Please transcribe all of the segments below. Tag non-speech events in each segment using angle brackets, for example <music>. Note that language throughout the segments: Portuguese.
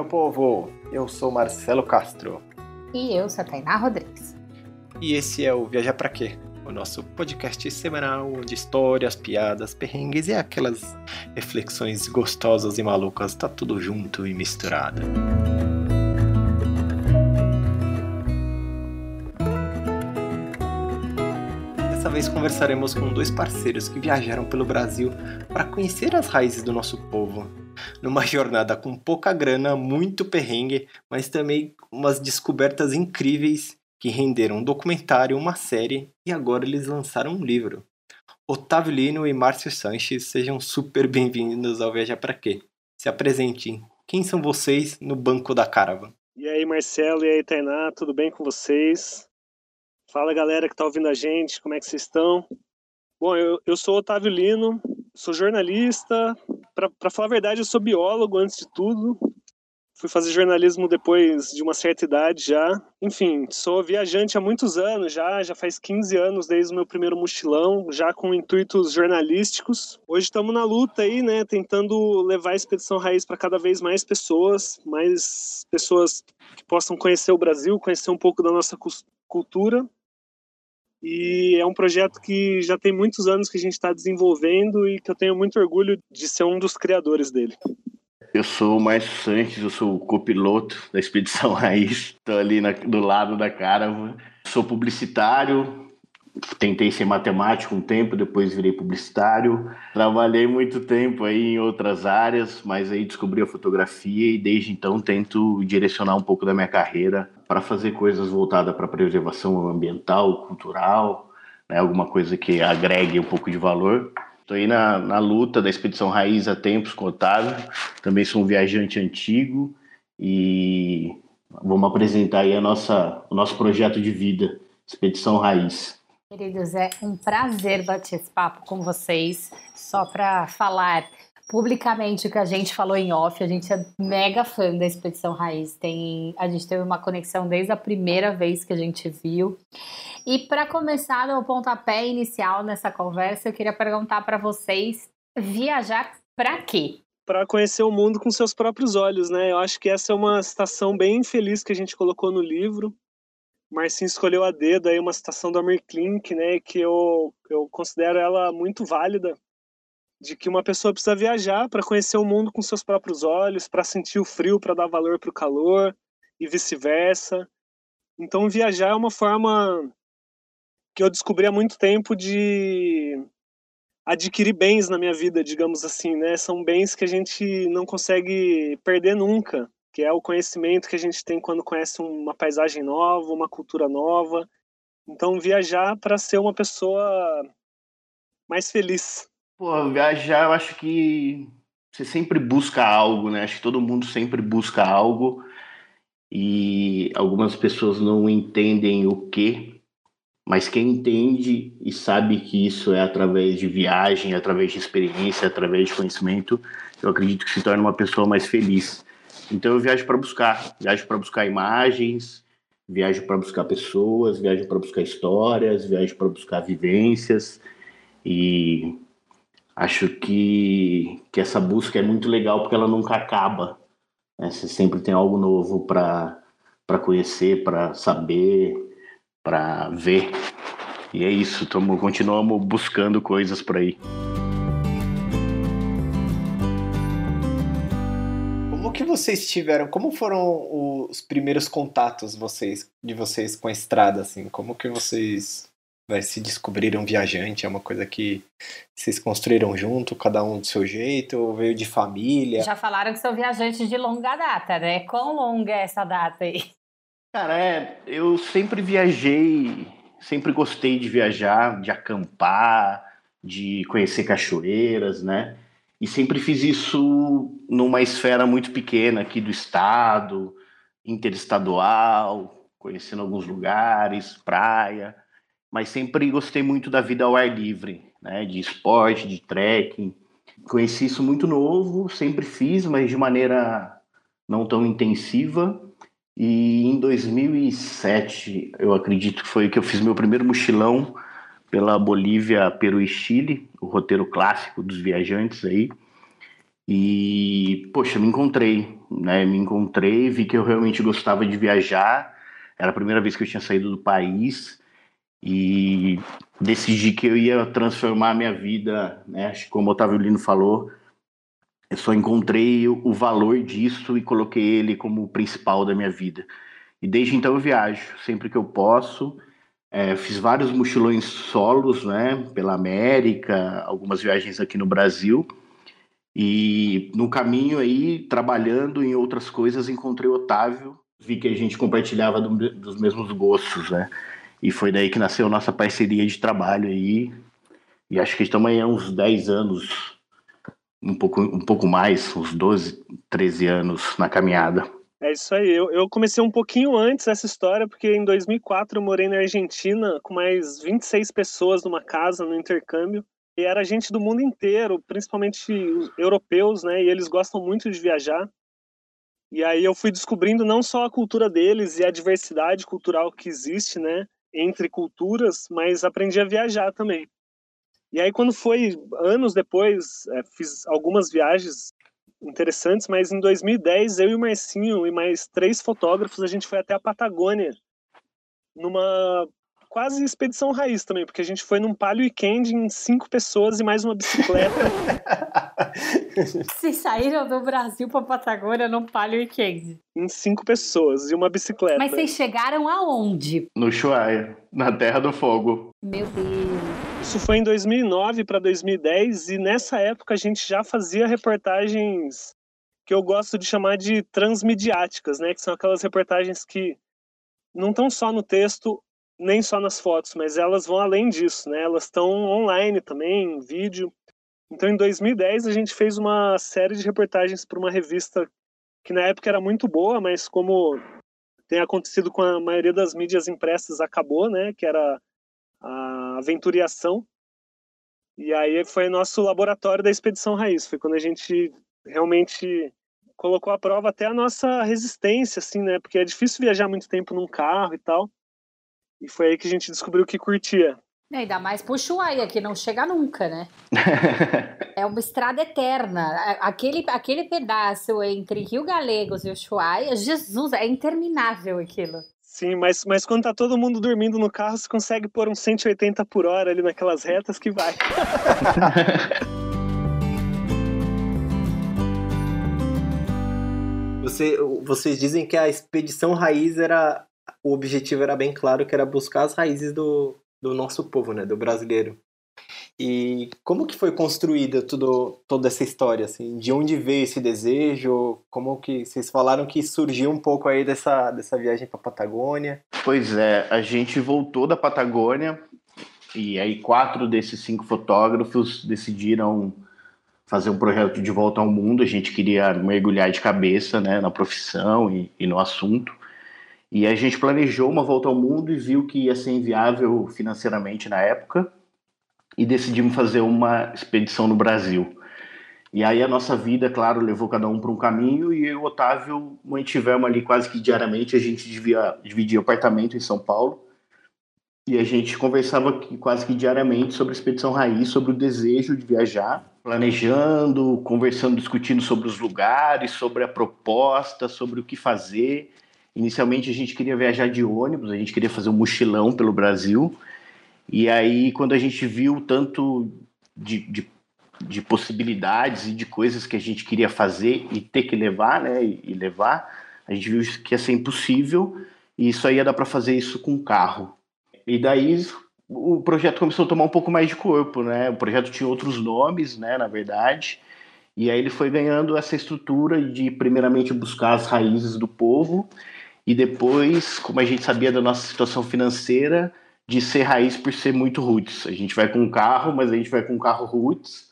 meu povo! Eu sou Marcelo Castro. E eu sou a Tainá Rodrigues. E esse é o Viajar Pra Quê? O nosso podcast semanal onde histórias, piadas, perrengues e aquelas reflexões gostosas e malucas tá tudo junto e misturado. Dessa vez conversaremos com dois parceiros que viajaram pelo Brasil para conhecer as raízes do nosso povo numa <laughs> jornada com pouca grana, muito perrengue, mas também umas descobertas incríveis que renderam um documentário, uma série e agora eles lançaram um livro. Otávio Lino e Márcio Sanches, sejam super bem-vindos ao Viajar Pra Quê. Se apresentem. Quem são vocês no banco da Caravan? E aí, Marcelo, e aí, Tainá, tudo bem com vocês? Fala, galera que tá ouvindo a gente, como é que vocês estão? Bom, eu, eu sou Otávio Lino, sou jornalista, para falar a verdade, eu sou biólogo antes de tudo. Fui fazer jornalismo depois de uma certa idade já. Enfim, sou viajante há muitos anos já, já faz 15 anos desde o meu primeiro mochilão, já com intuitos jornalísticos. Hoje estamos na luta aí, né, tentando levar a Expedição Raiz para cada vez mais pessoas, mais pessoas que possam conhecer o Brasil, conhecer um pouco da nossa cultura e é um projeto que já tem muitos anos que a gente está desenvolvendo e que eu tenho muito orgulho de ser um dos criadores dele. Eu sou o Márcio Sanches, eu sou o copiloto da Expedição <laughs> Raiz, estou ali na, do lado da Caravan. Sou publicitário, tentei ser matemático um tempo, depois virei publicitário. Trabalhei muito tempo aí em outras áreas, mas aí descobri a fotografia e desde então tento direcionar um pouco da minha carreira para fazer coisas voltadas para preservação ambiental, cultural, né, alguma coisa que agregue um pouco de valor. Estou aí na, na luta da Expedição Raiz há tempos com o Otávio, também sou um viajante antigo e vamos apresentar aí a nossa, o nosso projeto de vida, Expedição Raiz. Queridos, é um prazer bater esse papo com vocês. Só para falar publicamente o que a gente falou em off, a gente é mega fã da Expedição Raiz. Tem, a gente teve uma conexão desde a primeira vez que a gente viu. E para começar no pontapé inicial nessa conversa, eu queria perguntar para vocês: viajar para quê? Para conhecer o mundo com seus próprios olhos, né? Eu acho que essa é uma citação bem feliz que a gente colocou no livro. Marcinho escolheu a dedo aí uma citação do Amir Klink, né, que eu, eu considero ela muito válida, de que uma pessoa precisa viajar para conhecer o mundo com seus próprios olhos, para sentir o frio, para dar valor para o calor e vice-versa. Então viajar é uma forma que eu descobri há muito tempo de adquirir bens na minha vida, digamos assim, né? São bens que a gente não consegue perder nunca que é o conhecimento que a gente tem quando conhece uma paisagem nova, uma cultura nova. Então, viajar para ser uma pessoa mais feliz. Pô, viajar, eu acho que você sempre busca algo, né? Acho que todo mundo sempre busca algo e algumas pessoas não entendem o que, mas quem entende e sabe que isso é através de viagem, através de experiência, através de conhecimento, eu acredito que se torna uma pessoa mais feliz. Então eu viajo para buscar, viajo para buscar imagens, viajo para buscar pessoas, viajo para buscar histórias, viajo para buscar vivências e acho que, que essa busca é muito legal porque ela nunca acaba. Né? Você sempre tem algo novo para conhecer, para saber, para ver. E é isso, tamo, continuamos buscando coisas por aí. que vocês tiveram? Como foram os primeiros contatos vocês, de vocês com a estrada, assim? Como que vocês vai, se descobriram viajante? É uma coisa que vocês construíram junto, cada um do seu jeito, ou veio de família? Já falaram que são viajantes de longa data, né? Quão longa é essa data aí? Cara, é, eu sempre viajei, sempre gostei de viajar, de acampar, de conhecer cachoeiras, né? e sempre fiz isso numa esfera muito pequena aqui do estado, interestadual, conhecendo alguns lugares, praia, mas sempre gostei muito da vida ao ar livre, né, de esporte, de trekking. Conheci isso muito novo, sempre fiz, mas de maneira não tão intensiva. E em 2007, eu acredito que foi que eu fiz meu primeiro mochilão pela Bolívia, Peru e Chile, o roteiro clássico dos viajantes aí. E, poxa, me encontrei. né? Me encontrei, vi que eu realmente gostava de viajar. Era a primeira vez que eu tinha saído do país e decidi que eu ia transformar a minha vida, né? Acho que como o Otávio Lino falou, eu só encontrei o valor disso e coloquei ele como o principal da minha vida. E desde então eu viajo, sempre que eu posso. É, fiz vários mochilões solos, né, pela América, algumas viagens aqui no Brasil. E no caminho aí, trabalhando em outras coisas, encontrei o Otávio, vi que a gente compartilhava do, dos mesmos gostos, né? E foi daí que nasceu nossa parceria de trabalho aí. E acho que estamos aí há uns 10 anos, um pouco, um pouco mais, uns 12, 13 anos na caminhada. É isso aí. Eu, eu comecei um pouquinho antes essa história, porque em 2004 eu morei na Argentina com mais 26 pessoas numa casa no intercâmbio. E era gente do mundo inteiro, principalmente europeus, né? E eles gostam muito de viajar. E aí eu fui descobrindo não só a cultura deles e a diversidade cultural que existe, né? Entre culturas, mas aprendi a viajar também. E aí quando foi anos depois, é, fiz algumas viagens interessantes, mas em 2010 eu e o Marcinho e mais três fotógrafos a gente foi até a Patagônia numa quase expedição raiz também, porque a gente foi num palio weekend em cinco pessoas e mais uma bicicleta. <laughs> Vocês saíram do Brasil para Patagônia num palio weekend? Em cinco pessoas e uma bicicleta. Mas vocês chegaram aonde? No Chuaia, na Terra do Fogo. Meu Deus. Isso foi em 2009 para 2010 e nessa época a gente já fazia reportagens que eu gosto de chamar de transmediáticas, né? Que são aquelas reportagens que não estão só no texto nem só nas fotos, mas elas vão além disso, né? Elas estão online também, em vídeo. Então, em 2010 a gente fez uma série de reportagens para uma revista que na época era muito boa, mas como tem acontecido com a maioria das mídias impressas acabou, né? Que era a aventuriação. E aí foi nosso laboratório da expedição raiz. Foi quando a gente realmente colocou à prova até a nossa resistência, assim, né? Porque é difícil viajar muito tempo num carro e tal. E foi aí que a gente descobriu que curtia. É, ainda mais pro Ushuaia, que não chega nunca, né? <laughs> é uma estrada eterna. Aquele, aquele pedaço entre Rio Galegos e Ushuaia, Jesus, é interminável aquilo. Sim, mas, mas quando tá todo mundo dormindo no carro, você consegue pôr uns 180 por hora ali naquelas retas que vai. <laughs> Você, vocês dizem que a expedição raiz era. O objetivo era bem claro que era buscar as raízes do, do nosso povo, né? Do brasileiro. E como que foi construída tudo, toda essa história, assim? De onde veio esse desejo? Como que vocês falaram que surgiu um pouco aí dessa, dessa viagem para Patagônia? Pois é, a gente voltou da Patagônia e aí quatro desses cinco fotógrafos decidiram fazer um projeto de volta ao mundo. A gente queria mergulhar de cabeça, né, na profissão e, e no assunto. E a gente planejou uma volta ao mundo e viu que ia ser inviável financeiramente na época e decidimos fazer uma expedição no Brasil. E aí a nossa vida, claro, levou cada um para um caminho e eu e o Otávio mantivemos ali quase que diariamente, a gente dividia, dividia apartamento em São Paulo e a gente conversava quase que diariamente sobre a expedição raiz, sobre o desejo de viajar, planejando, conversando, discutindo sobre os lugares, sobre a proposta, sobre o que fazer. Inicialmente a gente queria viajar de ônibus, a gente queria fazer um mochilão pelo Brasil e aí, quando a gente viu tanto de, de, de, possibilidades e de coisas que a gente queria fazer e ter que levar, né, e, levar, a gente viu que ia ser impossível e só ia dar para fazer isso com carro. E daí o projeto começou a tomar um pouco mais de corpo, né? O projeto tinha outros nomes, né, na verdade. E aí ele foi ganhando essa estrutura de primeiramente buscar as raízes do povo e depois, como a gente sabia da nossa situação financeira, de ser raiz por ser muito roots. A gente vai com um carro, mas a gente vai com um carro roots,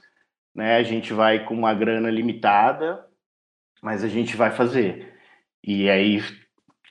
né? A gente vai com uma grana limitada, mas a gente vai fazer. E aí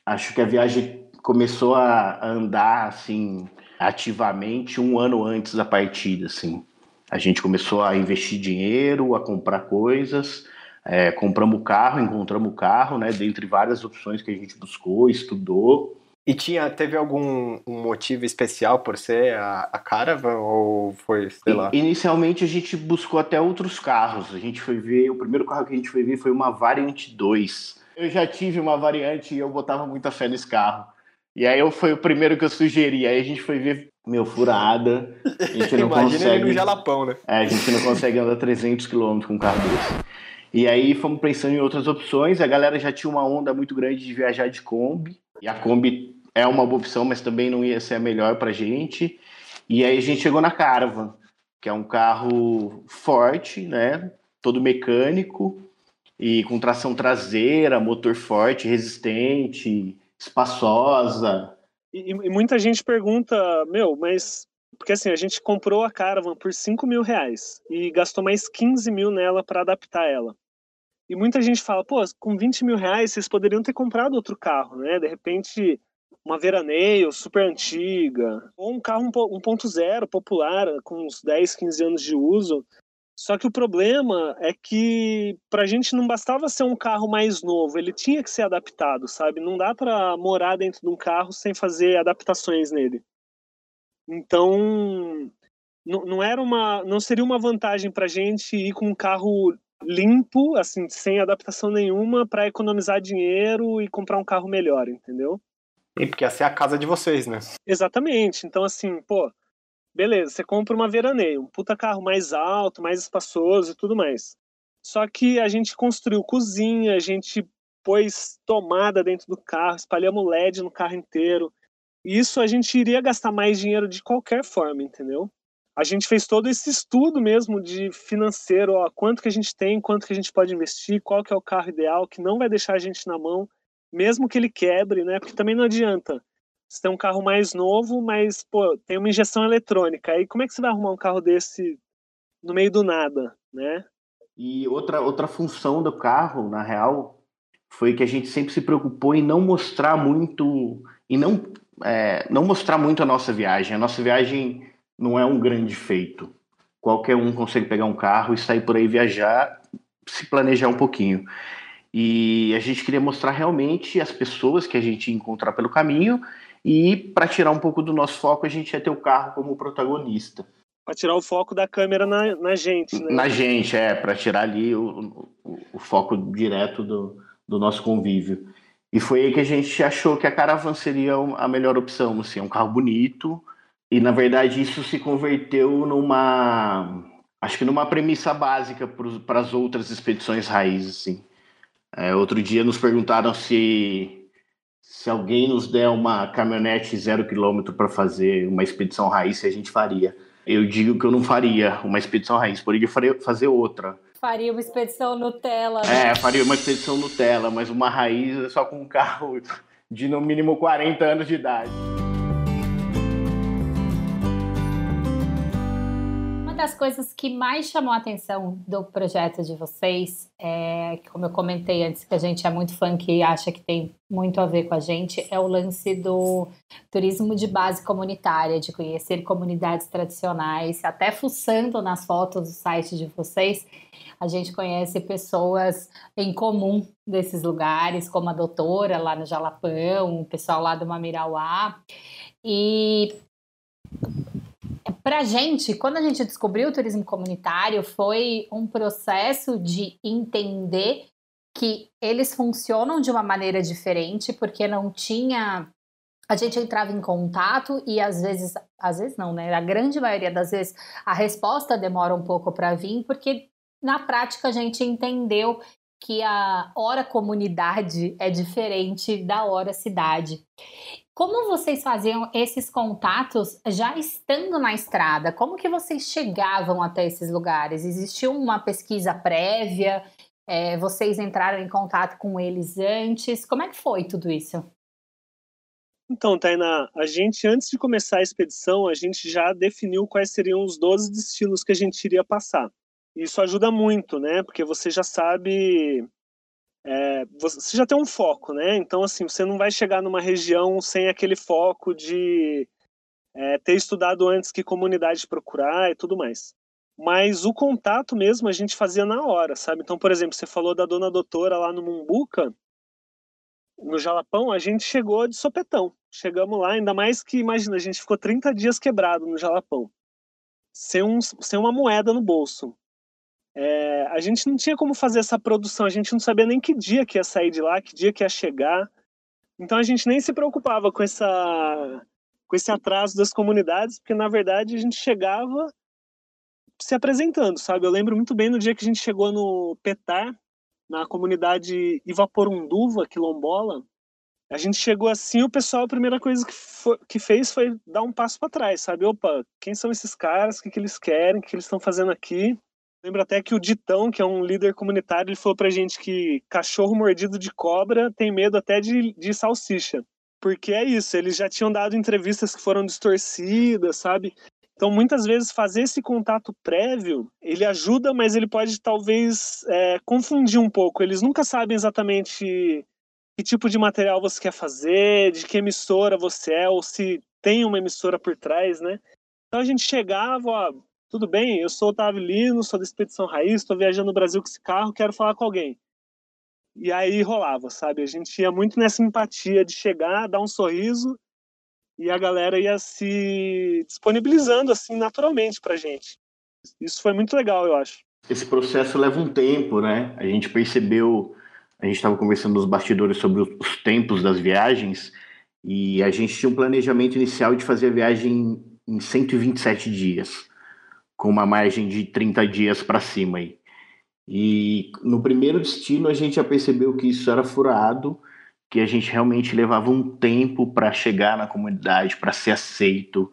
acho que a viagem começou a andar assim ativamente um ano antes da partida, assim. A gente começou a investir dinheiro, a comprar coisas, é, compramos o carro, encontramos o carro, né? Dentre várias opções que a gente buscou, estudou E tinha, teve algum um motivo especial por ser a, a Caravan ou foi, sei lá? Inicialmente a gente buscou até outros carros. A gente foi ver, o primeiro carro que a gente foi ver foi uma Variant 2. Eu já tive uma Variante e eu botava muita fé nesse carro. E aí eu, foi o primeiro que eu sugeri. Aí a gente foi ver, meu, furada. A gente não <laughs> Imagina consegue. ele no Jalapão, né? É, a gente não consegue andar 300 km com um carro desse. E aí fomos pensando em outras opções. A galera já tinha uma onda muito grande de viajar de Kombi. E a Kombi é uma boa opção, mas também não ia ser a melhor pra gente. E aí a gente chegou na Caravan, que é um carro forte, né? Todo mecânico e com tração traseira, motor forte, resistente, espaçosa. E, e muita gente pergunta, meu, mas. Porque assim, a gente comprou a Caravan por 5 mil reais e gastou mais 15 mil nela para adaptar ela. E muita gente fala, pô, com 20 mil reais vocês poderiam ter comprado outro carro, né? De repente, uma veraneio super antiga, ou um carro 1.0 popular, com uns 10, 15 anos de uso. Só que o problema é que pra gente não bastava ser um carro mais novo, ele tinha que ser adaptado, sabe? Não dá para morar dentro de um carro sem fazer adaptações nele. Então, não, não era uma, não seria uma vantagem pra gente ir com um carro limpo, assim, sem adaptação nenhuma, para economizar dinheiro e comprar um carro melhor, entendeu? E porque essa é a casa de vocês, né? Exatamente. Então, assim, pô, beleza, você compra uma veraneio, um puta carro mais alto, mais espaçoso e tudo mais. Só que a gente construiu cozinha, a gente pôs tomada dentro do carro, espalhamos LED no carro inteiro. Isso a gente iria gastar mais dinheiro de qualquer forma, entendeu? A gente fez todo esse estudo mesmo de financeiro, ó, quanto que a gente tem, quanto que a gente pode investir, qual que é o carro ideal, que não vai deixar a gente na mão, mesmo que ele quebre, né? Porque também não adianta. Você tem um carro mais novo, mas, pô, tem uma injeção eletrônica. Aí como é que você vai arrumar um carro desse no meio do nada, né? E outra, outra função do carro, na real, foi que a gente sempre se preocupou em não mostrar muito, e não é, não mostrar muito a nossa viagem. A nossa viagem não é um grande feito. Qualquer um consegue pegar um carro e sair por aí viajar, se planejar um pouquinho. E a gente queria mostrar realmente as pessoas que a gente ia encontrar pelo caminho e para tirar um pouco do nosso foco, a gente ia ter o carro como protagonista. Para tirar o foco da câmera na, na gente, né? Na gente, é, para tirar ali o, o, o, foco direto do, do nosso convívio. E foi aí que a gente achou que a Caravan seria a melhor opção, assim, um carro bonito, e na verdade isso se converteu numa, acho que numa premissa básica para as outras expedições raiz, assim. É, outro dia nos perguntaram se se alguém nos der uma caminhonete zero quilômetro para fazer uma expedição raiz, a gente faria. Eu digo que eu não faria uma expedição raiz, poderia fazer outra. Faria uma expedição Nutella. Né? É, faria uma expedição Nutella, mas uma raiz só com um carro de no mínimo 40 anos de idade. Das coisas que mais chamou a atenção do projeto de vocês, é, como eu comentei antes, que a gente é muito fã que acha que tem muito a ver com a gente, é o lance do turismo de base comunitária, de conhecer comunidades tradicionais, até fuçando nas fotos do site de vocês, a gente conhece pessoas em comum desses lugares, como a doutora lá no Jalapão, o pessoal lá do Mamirauá. E para a gente, quando a gente descobriu o turismo comunitário, foi um processo de entender que eles funcionam de uma maneira diferente, porque não tinha. A gente entrava em contato e às vezes, às vezes não, né? A grande maioria das vezes a resposta demora um pouco para vir, porque na prática a gente entendeu que a hora comunidade é diferente da hora cidade. Como vocês faziam esses contatos já estando na estrada? Como que vocês chegavam até esses lugares? Existiu uma pesquisa prévia? É, vocês entraram em contato com eles antes? Como é que foi tudo isso? Então, Tainá, a gente, antes de começar a expedição, a gente já definiu quais seriam os 12 destinos que a gente iria passar. Isso ajuda muito, né? Porque você já sabe é, você já tem um foco, né? Então, assim, você não vai chegar numa região sem aquele foco de é, ter estudado antes que comunidade procurar e tudo mais. Mas o contato mesmo a gente fazia na hora, sabe? Então, por exemplo, você falou da dona doutora lá no Mumbuca. no Jalapão, a gente chegou de sopetão. Chegamos lá, ainda mais que, imagina, a gente ficou 30 dias quebrado no Jalapão, sem, um, sem uma moeda no bolso. É, a gente não tinha como fazer essa produção, a gente não sabia nem que dia que ia sair de lá, que dia que ia chegar. Então a gente nem se preocupava com essa com esse atraso das comunidades, porque na verdade a gente chegava se apresentando, sabe? Eu lembro muito bem no dia que a gente chegou no Petar, na comunidade Ivaporunduva, quilombola, a gente chegou assim, o pessoal, a primeira coisa que, foi, que fez foi dar um passo para trás, sabe? Opa, quem são esses caras? O que, que eles querem? O que, que eles estão fazendo aqui? Lembro até que o Ditão, que é um líder comunitário, ele falou pra gente que cachorro mordido de cobra tem medo até de, de salsicha. Porque é isso, eles já tinham dado entrevistas que foram distorcidas, sabe? Então, muitas vezes, fazer esse contato prévio, ele ajuda, mas ele pode, talvez, é, confundir um pouco. Eles nunca sabem exatamente que tipo de material você quer fazer, de que emissora você é, ou se tem uma emissora por trás, né? Então, a gente chegava, ó, tudo bem, eu sou Otávio Lino, sou da Expedição Raiz, estou viajando no Brasil com esse carro, quero falar com alguém. E aí rolava, sabe? A gente ia muito nessa empatia de chegar, dar um sorriso e a galera ia se disponibilizando assim naturalmente pra gente. Isso foi muito legal, eu acho. Esse processo leva um tempo, né? A gente percebeu, a gente estava conversando nos bastidores sobre os tempos das viagens e a gente tinha um planejamento inicial de fazer a viagem em 127 dias, com uma margem de 30 dias para cima aí. E no primeiro destino a gente já percebeu que isso era furado que a gente realmente levava um tempo para chegar na comunidade, para ser aceito,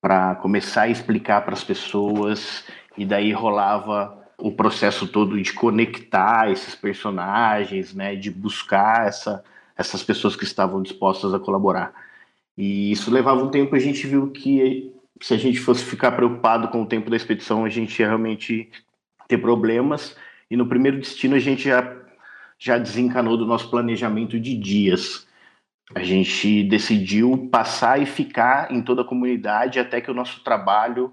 para começar a explicar para as pessoas, e daí rolava o processo todo de conectar esses personagens, né, de buscar essa, essas pessoas que estavam dispostas a colaborar. E isso levava um tempo, a gente viu que se a gente fosse ficar preocupado com o tempo da expedição, a gente ia realmente ter problemas. E no primeiro destino a gente já já desencanou do nosso planejamento de dias. A gente decidiu passar e ficar em toda a comunidade até que o nosso trabalho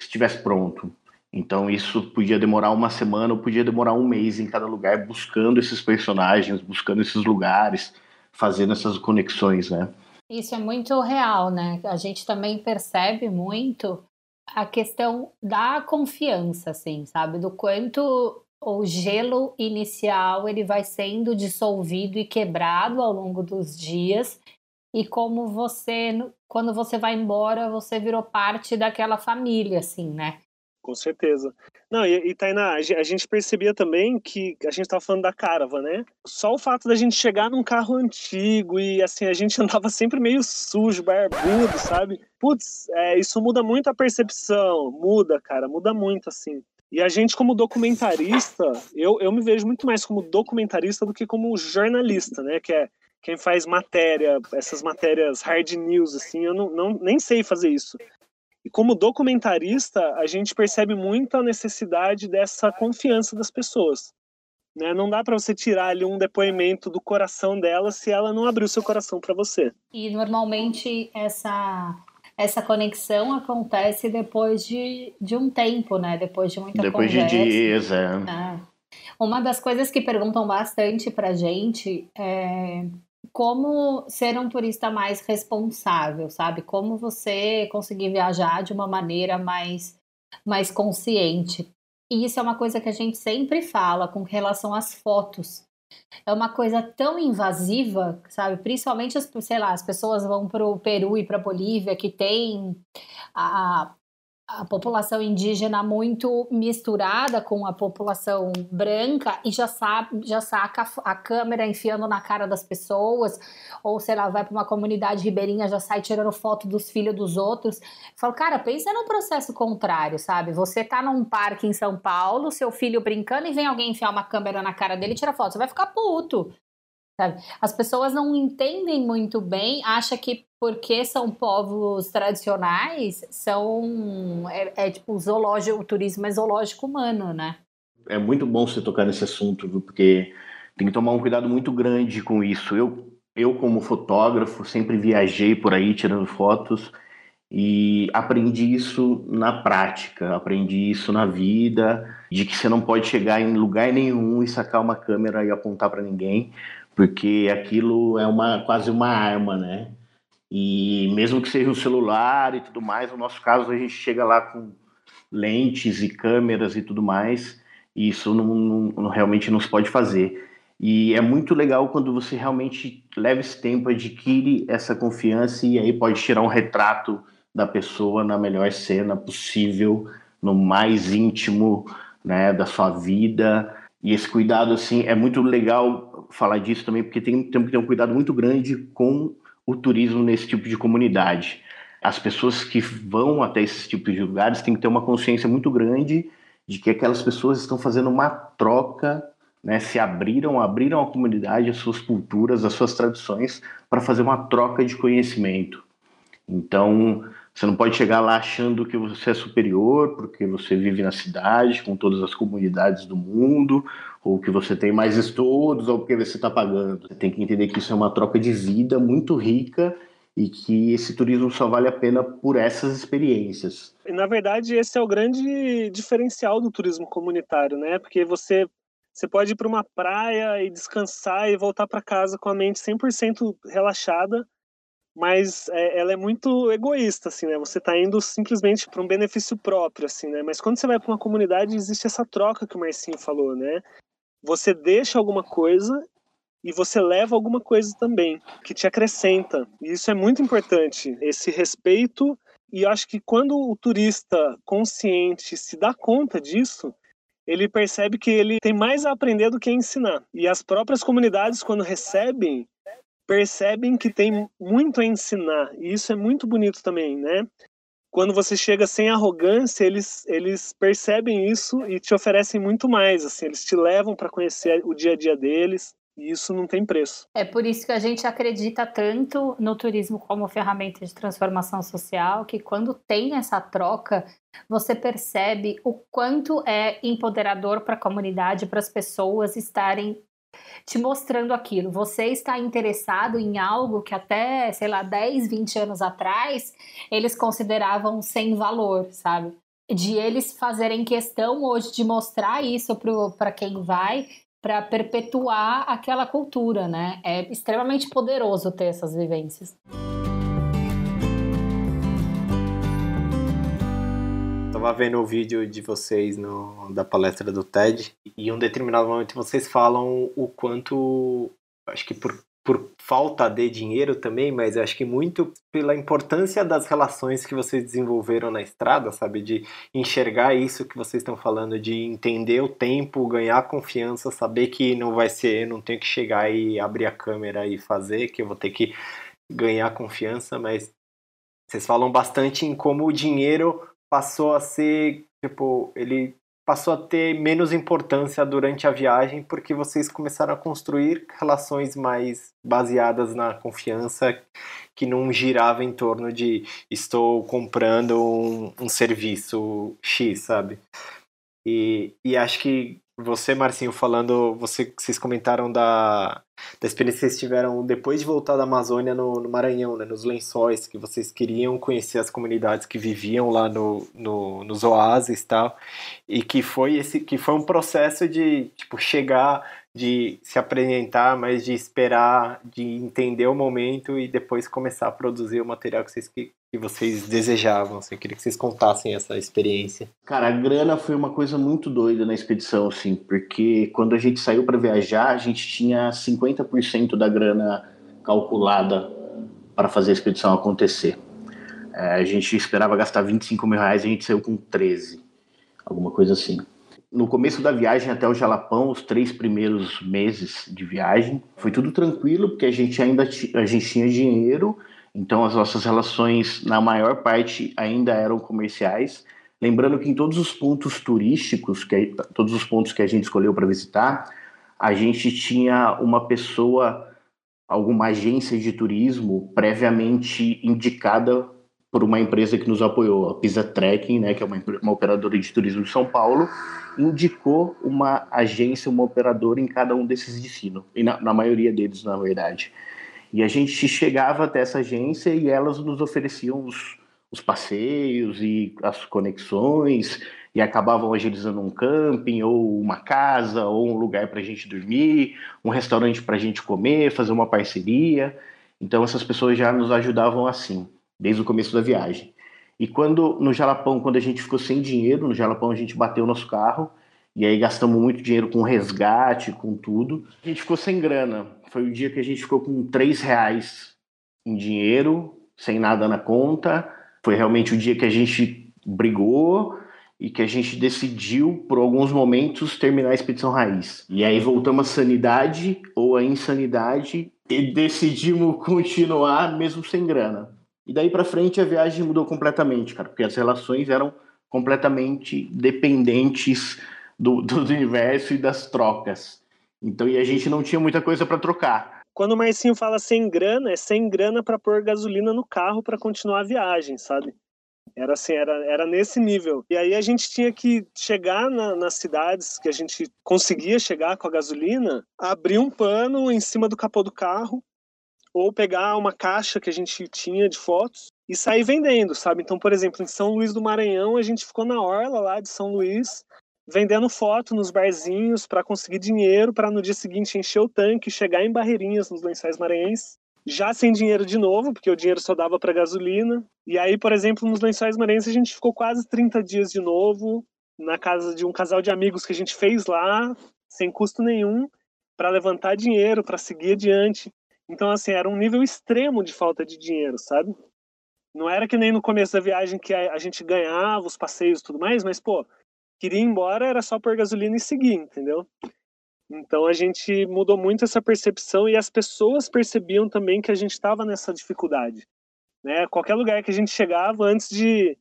estivesse pronto. Então isso podia demorar uma semana ou podia demorar um mês em cada lugar, buscando esses personagens, buscando esses lugares, fazendo essas conexões, né? Isso é muito real, né? A gente também percebe muito a questão da confiança, assim, sabe? Do quanto o gelo inicial ele vai sendo dissolvido e quebrado ao longo dos dias e como você quando você vai embora você virou parte daquela família assim né com certeza. Não e, e Tainá a gente percebia também que a gente estava falando da Carava né? Só o fato da gente chegar num carro antigo e assim a gente <laughs> andava sempre meio sujo barbudo sabe? Putz é, isso muda muito a percepção. Muda cara muda muito assim. E a gente, como documentarista, eu, eu me vejo muito mais como documentarista do que como jornalista, né? Que é quem faz matéria, essas matérias hard news, assim, eu não, não, nem sei fazer isso. E como documentarista, a gente percebe muito a necessidade dessa confiança das pessoas. Né? Não dá para você tirar ali um depoimento do coração dela se ela não abriu seu coração para você. E normalmente essa essa conexão acontece depois de, de um tempo, né? Depois de muita depois conversa. Depois de dias, é. é. Uma das coisas que perguntam bastante pra gente é como ser um turista mais responsável, sabe? Como você conseguir viajar de uma maneira mais, mais consciente. E isso é uma coisa que a gente sempre fala com relação às fotos é uma coisa tão invasiva, sabe? Principalmente, as, sei lá, as pessoas vão para o Peru e para a Bolívia, que tem a, a população indígena muito misturada com a população branca e já sabe, já saca a câmera enfiando na cara das pessoas, ou sei lá, vai para uma comunidade ribeirinha, já sai tirando foto dos filhos dos outros. Falo, cara, pensa num processo contrário, sabe? Você tá num parque em São Paulo, seu filho brincando e vem alguém enfiar uma câmera na cara dele e tira foto, você vai ficar puto. Sabe? As pessoas não entendem muito bem, acha que porque são povos tradicionais, são é, é tipo zoológico, o turismo é zoológico humano, né? É muito bom você tocar nesse assunto, porque tem que tomar um cuidado muito grande com isso. Eu, eu como fotógrafo, sempre viajei por aí tirando fotos e aprendi isso na prática, aprendi isso na vida, de que você não pode chegar em lugar nenhum e sacar uma câmera e apontar para ninguém, porque aquilo é uma quase uma arma, né? E mesmo que seja um celular e tudo mais, no nosso caso a gente chega lá com lentes e câmeras e tudo mais, e isso não, não, realmente não se pode fazer. E é muito legal quando você realmente leva esse tempo, adquire essa confiança e aí pode tirar um retrato da pessoa na melhor cena possível, no mais íntimo né, da sua vida. E esse cuidado, assim, é muito legal falar disso também, porque tem, tem que ter um cuidado muito grande com o turismo nesse tipo de comunidade. As pessoas que vão até esses tipos de lugares têm que ter uma consciência muito grande de que aquelas pessoas estão fazendo uma troca né, se abriram, abriram a comunidade, as suas culturas, as suas tradições, para fazer uma troca de conhecimento. Então, você não pode chegar lá achando que você é superior, porque você vive na cidade, com todas as comunidades do mundo, ou que você tem mais estudos, ou porque você está pagando. Você tem que entender que isso é uma troca de vida muito rica e que esse turismo só vale a pena por essas experiências. Na verdade, esse é o grande diferencial do turismo comunitário, né? Porque você você pode ir para uma praia e descansar e voltar para casa com a mente 100% relaxada, mas é, ela é muito egoísta, assim, né? Você está indo simplesmente para um benefício próprio, assim, né? Mas quando você vai para uma comunidade, existe essa troca que o Marcinho falou, né? Você deixa alguma coisa e você leva alguma coisa também que te acrescenta. E isso é muito importante, esse respeito. E eu acho que quando o turista consciente se dá conta disso, ele percebe que ele tem mais a aprender do que a ensinar. E as próprias comunidades, quando recebem, percebem que tem muito a ensinar. E isso é muito bonito também, né? Quando você chega sem arrogância, eles, eles percebem isso e te oferecem muito mais. Assim, eles te levam para conhecer o dia a dia deles. E isso não tem preço. É por isso que a gente acredita tanto no turismo como ferramenta de transformação social, que quando tem essa troca, você percebe o quanto é empoderador para a comunidade, para as pessoas estarem te mostrando aquilo. Você está interessado em algo que até, sei lá, 10, 20 anos atrás, eles consideravam sem valor, sabe? De eles fazerem questão hoje de mostrar isso para quem vai para perpetuar aquela cultura, né? É extremamente poderoso ter essas vivências. Tava vendo o vídeo de vocês no, da palestra do TED e em um determinado momento vocês falam o quanto, acho que por por falta de dinheiro também, mas acho que muito pela importância das relações que vocês desenvolveram na estrada, sabe? De enxergar isso que vocês estão falando, de entender o tempo, ganhar confiança, saber que não vai ser, não tenho que chegar e abrir a câmera e fazer, que eu vou ter que ganhar confiança, mas vocês falam bastante em como o dinheiro passou a ser, tipo, ele passou a ter menos importância durante a viagem porque vocês começaram a construir relações mais baseadas na confiança que não girava em torno de estou comprando um, um serviço X, sabe? E, e acho que você, Marcinho, falando, você, vocês comentaram da, da experiência que vocês tiveram depois de voltar da Amazônia no, no Maranhão, né, nos lençóis, que vocês queriam conhecer as comunidades que viviam lá no, no, nos oásis e tal, e que foi esse que foi um processo de tipo chegar de se apresentar, mas de esperar, de entender o momento e depois começar a produzir o material que vocês, que, que vocês desejavam. Assim, eu queria que vocês contassem essa experiência. Cara, a grana foi uma coisa muito doida na expedição, assim, porque quando a gente saiu para viajar, a gente tinha 50% da grana calculada para fazer a expedição acontecer. É, a gente esperava gastar 25 mil reais e a gente saiu com 13, alguma coisa assim no começo da viagem até o Jalapão, os três primeiros meses de viagem, foi tudo tranquilo, porque a gente ainda a gente tinha dinheiro, então as nossas relações, na maior parte, ainda eram comerciais. Lembrando que em todos os pontos turísticos, que, todos os pontos que a gente escolheu para visitar, a gente tinha uma pessoa, alguma agência de turismo previamente indicada por uma empresa que nos apoiou, a Pisa Trekking, né, que é uma, uma operadora de turismo de São Paulo, indicou uma agência, uma operadora em cada um desses destinos, e na, na maioria deles, na verdade. E a gente chegava até essa agência e elas nos ofereciam os, os passeios e as conexões e acabavam agilizando um camping ou uma casa ou um lugar para a gente dormir, um restaurante para a gente comer, fazer uma parceria. Então essas pessoas já nos ajudavam assim, desde o começo da viagem. E quando no Jalapão, quando a gente ficou sem dinheiro, no Jalapão a gente bateu nosso carro e aí gastamos muito dinheiro com resgate, com tudo. A gente ficou sem grana. Foi o dia que a gente ficou com três reais em dinheiro, sem nada na conta. Foi realmente o dia que a gente brigou e que a gente decidiu, por alguns momentos, terminar a expedição raiz. E aí voltamos à sanidade ou à insanidade e decidimos <laughs> continuar mesmo sem grana. E daí para frente a viagem mudou completamente, cara, porque as relações eram completamente dependentes do, do universo e das trocas. Então, e a gente não tinha muita coisa para trocar. Quando o Marcinho fala sem grana, é sem grana para pôr gasolina no carro para continuar a viagem, sabe? Era assim, era, era nesse nível. E aí a gente tinha que chegar na, nas cidades que a gente conseguia chegar com a gasolina, abrir um pano em cima do capô do carro, ou pegar uma caixa que a gente tinha de fotos e sair vendendo, sabe? Então, por exemplo, em São Luís do Maranhão, a gente ficou na orla lá de São Luís, vendendo foto nos barzinhos para conseguir dinheiro para no dia seguinte encher o tanque, chegar em Barreirinhas nos Lençóis Maranhenses, já sem dinheiro de novo, porque o dinheiro só dava para gasolina. E aí, por exemplo, nos Lençóis Maranhenses a gente ficou quase 30 dias de novo na casa de um casal de amigos que a gente fez lá, sem custo nenhum, para levantar dinheiro, para seguir adiante. Então, assim, era um nível extremo de falta de dinheiro, sabe? Não era que nem no começo da viagem que a, gente ganhava os passeios e tudo mais, mas, pô, queria ir embora, era só pôr gasolina e seguir, entendeu? Então a gente mudou muito essa percepção e as pessoas percebiam também que a gente estava nessa dificuldade. Né? Qualquer lugar que a gente chegava, antes de,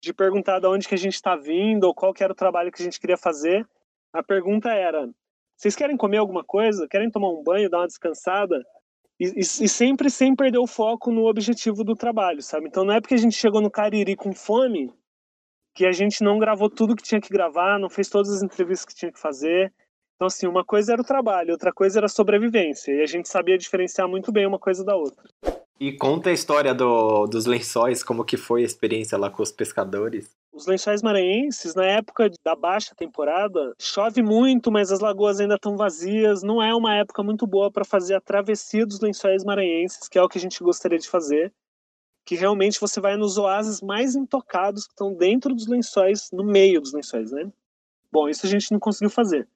de perguntar de onde que a gente está vindo ou qual era o trabalho que a gente queria fazer, a pergunta era: vocês querem comer alguma coisa? Querem tomar um banho, dar uma descansada? E, e, e, sempre sem perder o foco no objetivo do trabalho, sabe? Então não é porque a gente chegou no Cariri com fome que a gente não gravou tudo que tinha que gravar, não fez todas as entrevistas que tinha que fazer. Então, assim, uma coisa era o trabalho, outra coisa era a sobrevivência. E a gente sabia diferenciar muito bem uma coisa da outra. E conta a história do, dos lençóis, como que foi a experiência lá com os pescadores. Os lençóis maranhenses, na época da baixa temporada, chove muito, mas as lagoas ainda estão vazias. Não é uma época muito boa para fazer a travessia dos lençóis maranhenses, que é o que a gente gostaria de fazer que realmente você vai nos oásis mais intocados que estão dentro dos lençóis, no meio dos lençóis, né? Bom, isso a gente não conseguiu fazer.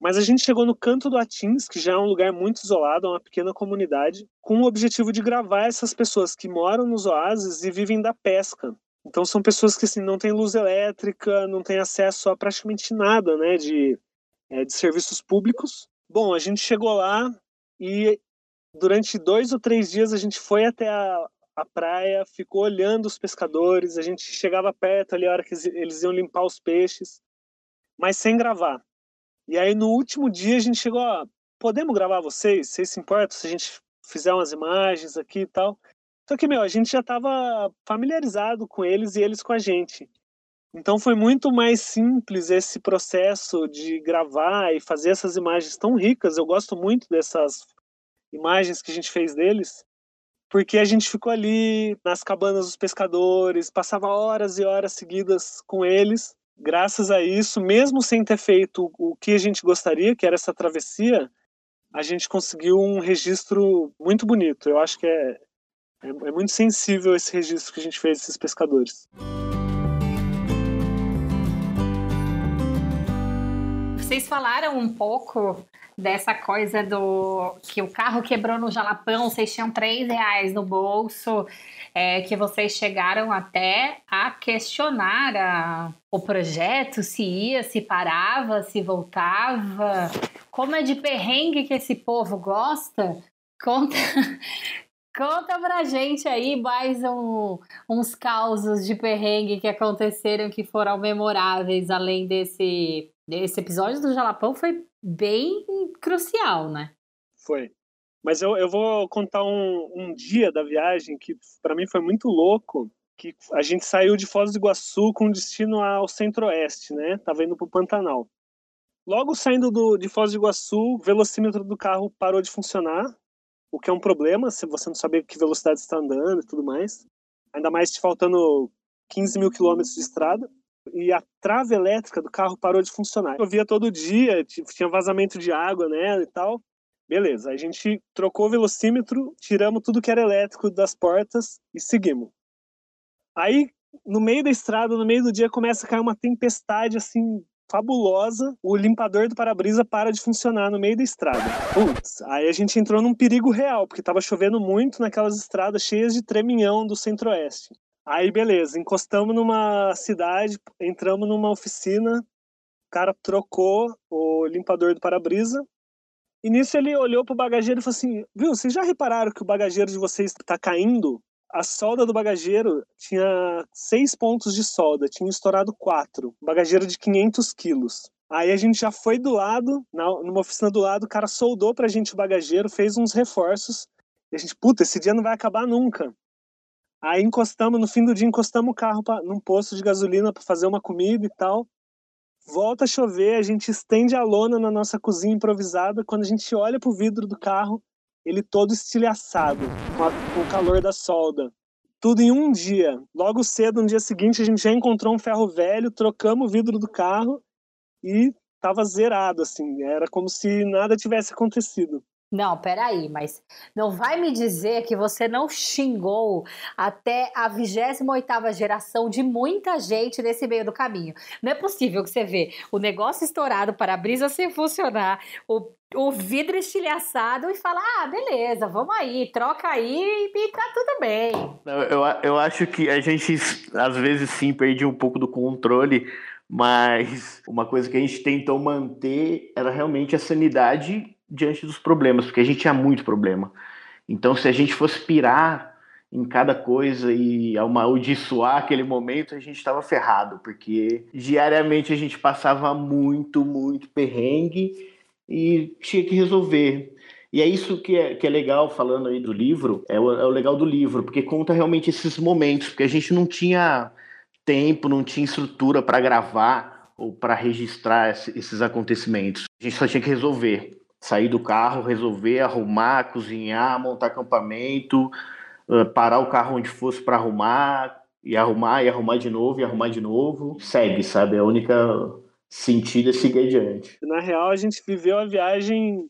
Mas a gente chegou no Canto do Atins, que já é um lugar muito isolado, é uma pequena comunidade, com o objetivo de gravar essas pessoas que moram nos oásis e vivem da pesca. Então são pessoas que assim, não têm luz elétrica, não têm acesso a praticamente nada né, de, é, de serviços públicos. Bom, a gente chegou lá e durante dois ou três dias a gente foi até a, a praia, ficou olhando os pescadores, a gente chegava perto ali a hora que eles iam limpar os peixes, mas sem gravar. E aí no último dia a gente chegou, ó, podemos gravar vocês? Vocês se importam se a gente fizer umas imagens aqui e tal? Só que, meu, a gente já estava familiarizado com eles e eles com a gente. Então foi muito mais simples esse processo de gravar e fazer essas imagens tão ricas. Eu gosto muito dessas imagens que a gente fez deles, porque a gente ficou ali nas cabanas dos pescadores, passava horas e horas seguidas com eles. Graças a isso, mesmo sem ter feito o que a gente gostaria, que era essa travessia, a gente conseguiu um registro muito bonito. Eu acho que é, é, é muito sensível esse registro que a gente fez desses pescadores. Vocês falaram um pouco dessa coisa do que o carro quebrou no Jalapão, vocês tinham três reais no bolso, é, que vocês chegaram até a questionar a, o projeto, se ia, se parava, se voltava. Como é de perrengue que esse povo gosta? Conta, <laughs> Conta pra gente aí mais um, uns causos de perrengue que aconteceram que foram memoráveis, além desse, desse episódio do Jalapão, foi bem crucial, né? Foi. Mas eu, eu vou contar um, um dia da viagem que para mim foi muito louco, que a gente saiu de Foz do Iguaçu com destino ao centro-oeste, né? Tava indo pro Pantanal. Logo saindo do, de Foz do Iguaçu, o velocímetro do carro parou de funcionar, o que é um problema se você não saber que velocidade está andando e tudo mais. ainda mais faltando 15 mil quilômetros de estrada. E a trave elétrica do carro parou de funcionar. Eu via todo dia, tinha vazamento de água nela e tal. Beleza, a gente trocou o velocímetro, tiramos tudo que era elétrico das portas e seguimos. Aí, no meio da estrada, no meio do dia, começa a cair uma tempestade assim fabulosa, o limpador do para-brisa para de funcionar no meio da estrada. Putz, aí a gente entrou num perigo real, porque estava chovendo muito naquelas estradas cheias de treminhão do centro-oeste. Aí beleza, encostamos numa cidade, entramos numa oficina, o cara trocou o limpador do para-brisa, e nisso ele olhou pro bagageiro e falou assim: Viu, vocês já repararam que o bagageiro de vocês está caindo? a solda do bagageiro tinha seis pontos de solda, tinha estourado quatro. Bagageiro de 500 quilos. Aí a gente já foi do lado, numa oficina do lado, o cara soldou pra gente o bagageiro, fez uns reforços. E a gente, puta, esse dia não vai acabar nunca. Aí encostamos, no fim do dia, encostamos o carro pra, num posto de gasolina para fazer uma comida e tal. Volta a chover, a gente estende a lona na nossa cozinha improvisada. Quando a gente olha pro vidro do carro, ele todo estilhaçado, com, a, com o calor da solda. Tudo em um dia. Logo cedo, no dia seguinte, a gente já encontrou um ferro velho, trocamos o vidro do carro e tava zerado, assim. Era como se nada tivesse acontecido. Não, peraí, mas não vai me dizer que você não xingou até a 28ª geração de muita gente nesse meio do caminho. Não é possível que você vê o negócio estourado para a brisa sem funcionar, o, o vidro estilhaçado e fala, ah, beleza, vamos aí, troca aí e tá tudo bem. Eu, eu acho que a gente, às vezes, sim, perde um pouco do controle, mas uma coisa que a gente tentou manter era realmente a sanidade diante dos problemas, porque a gente tinha muito problema. Então, se a gente fosse pirar em cada coisa e amaldiçoar aquele momento, a gente estava ferrado, porque diariamente a gente passava muito, muito perrengue e tinha que resolver. E é isso que é, que é legal, falando aí do livro, é o, é o legal do livro, porque conta realmente esses momentos, porque a gente não tinha tempo, não tinha estrutura para gravar ou para registrar esses acontecimentos. A gente só tinha que resolver sair do carro, resolver, arrumar, cozinhar, montar acampamento, parar o carro onde fosse para arrumar, e arrumar, e arrumar de novo, e arrumar de novo. Segue, sabe? A única sentido é seguir adiante. Na real, a gente viveu a viagem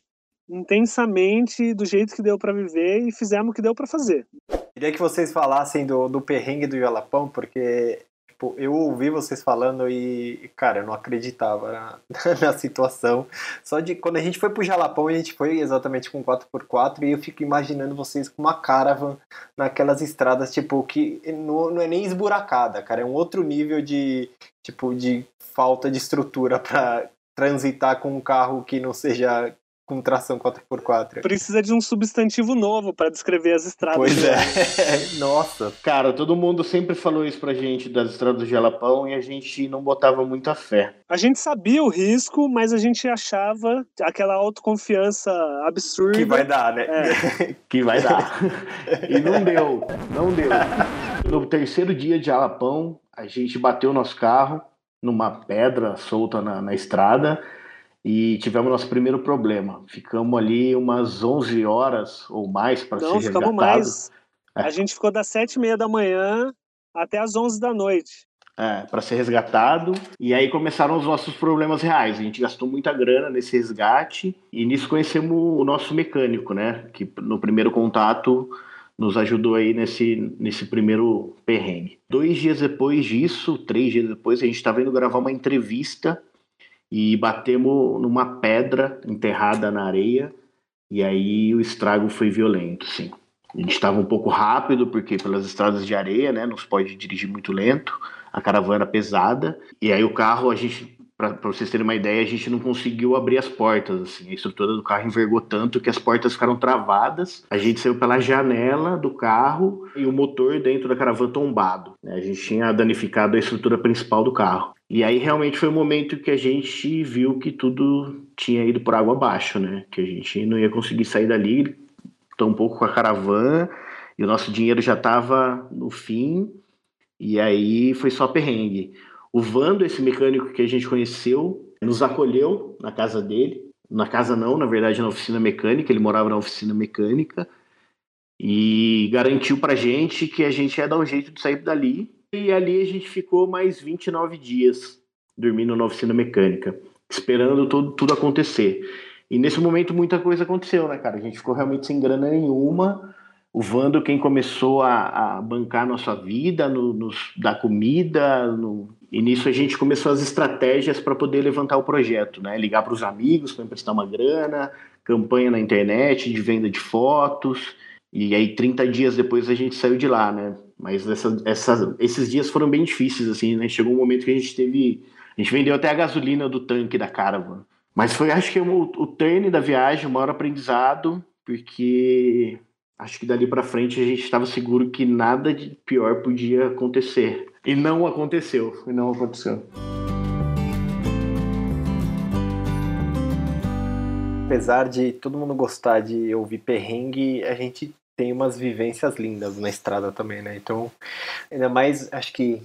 intensamente do jeito que deu para viver e fizemos o que deu para fazer. Queria que vocês falassem do, do perrengue do Jalapão, porque Tipo, eu ouvi vocês falando e, cara, eu não acreditava na, <laughs> na, situação. Só de quando a gente foi pro Jalapão, a gente foi exatamente com 4x4 e eu fico imaginando vocês com uma caravan naquelas estradas, tipo, que não, não é nem esburacada, cara, é um outro nível de, tipo, de falta de estrutura para transitar com um carro que não seja com tração 4x4. Precisa de um substantivo novo para descrever as estradas. Pois é. <laughs> Nossa. Cara, todo mundo sempre falou isso pra gente das estradas do Jalapão e a gente não botava muita fé. A gente sabia o risco, mas a gente achava aquela autoconfiança absurda. Que vai dar, né? É. <laughs> que vai dar. e não deu. Não deu. No terceiro dia de Jalapão, a gente bateu nosso carro numa pedra solta na, na estrada e tivemos nosso primeiro problema. Ficamos ali umas 11 horas ou mais para ser resgatado. Não, ficamos mais. É. A gente ficou das sete e meia da manhã até as 11 da noite. É, para ser resgatado. E aí começaram os nossos problemas reais. A gente gastou muita grana nesse resgate e nisso conhecemos o nosso mecânico, né? Que no primeiro contato nos ajudou aí nesse, nesse primeiro perrengue. Dois dias depois disso, três dias depois, a gente estava indo gravar uma entrevista e batemos numa pedra enterrada na areia e aí o estrago foi violento, sim. A gente estava um pouco rápido porque pelas estradas de areia, né, não se pode dirigir muito lento. A caravana pesada e aí o carro a gente para vocês terem uma ideia, a gente não conseguiu abrir as portas, assim, a estrutura do carro envergou tanto que as portas ficaram travadas. A gente saiu pela janela do carro e o motor dentro da caravana tombado. Né? A gente tinha danificado a estrutura principal do carro. E aí realmente foi o momento que a gente viu que tudo tinha ido por água abaixo, né? Que a gente não ia conseguir sair dali, tão pouco com a caravana, e o nosso dinheiro já estava no fim, e aí foi só perrengue. O Vando, esse mecânico que a gente conheceu, nos acolheu na casa dele. Na casa não, na verdade na oficina mecânica, ele morava na oficina mecânica. e garantiu pra gente que a gente ia dar um jeito de sair dali. E ali a gente ficou mais 29 dias dormindo na oficina mecânica, esperando tudo, tudo acontecer. E nesse momento muita coisa aconteceu, né, cara? A gente ficou realmente sem grana nenhuma. O Vando, quem começou a, a bancar nossa vida, no, nos, da comida, no, e nisso a gente começou as estratégias para poder levantar o projeto, né? Ligar para os amigos para emprestar uma grana, campanha na internet de venda de fotos. E aí 30 dias depois a gente saiu de lá, né? Mas essa, essa, esses dias foram bem difíceis, assim, né? Chegou um momento que a gente teve. A gente vendeu até a gasolina do tanque da Caravan. Mas foi, acho que, o, o turn da viagem, o maior aprendizado, porque acho que dali para frente a gente estava seguro que nada de pior podia acontecer. E não aconteceu. E não aconteceu. Apesar de todo mundo gostar de ouvir perrengue, a gente tem umas vivências lindas na estrada também, né? Então, ainda mais, acho que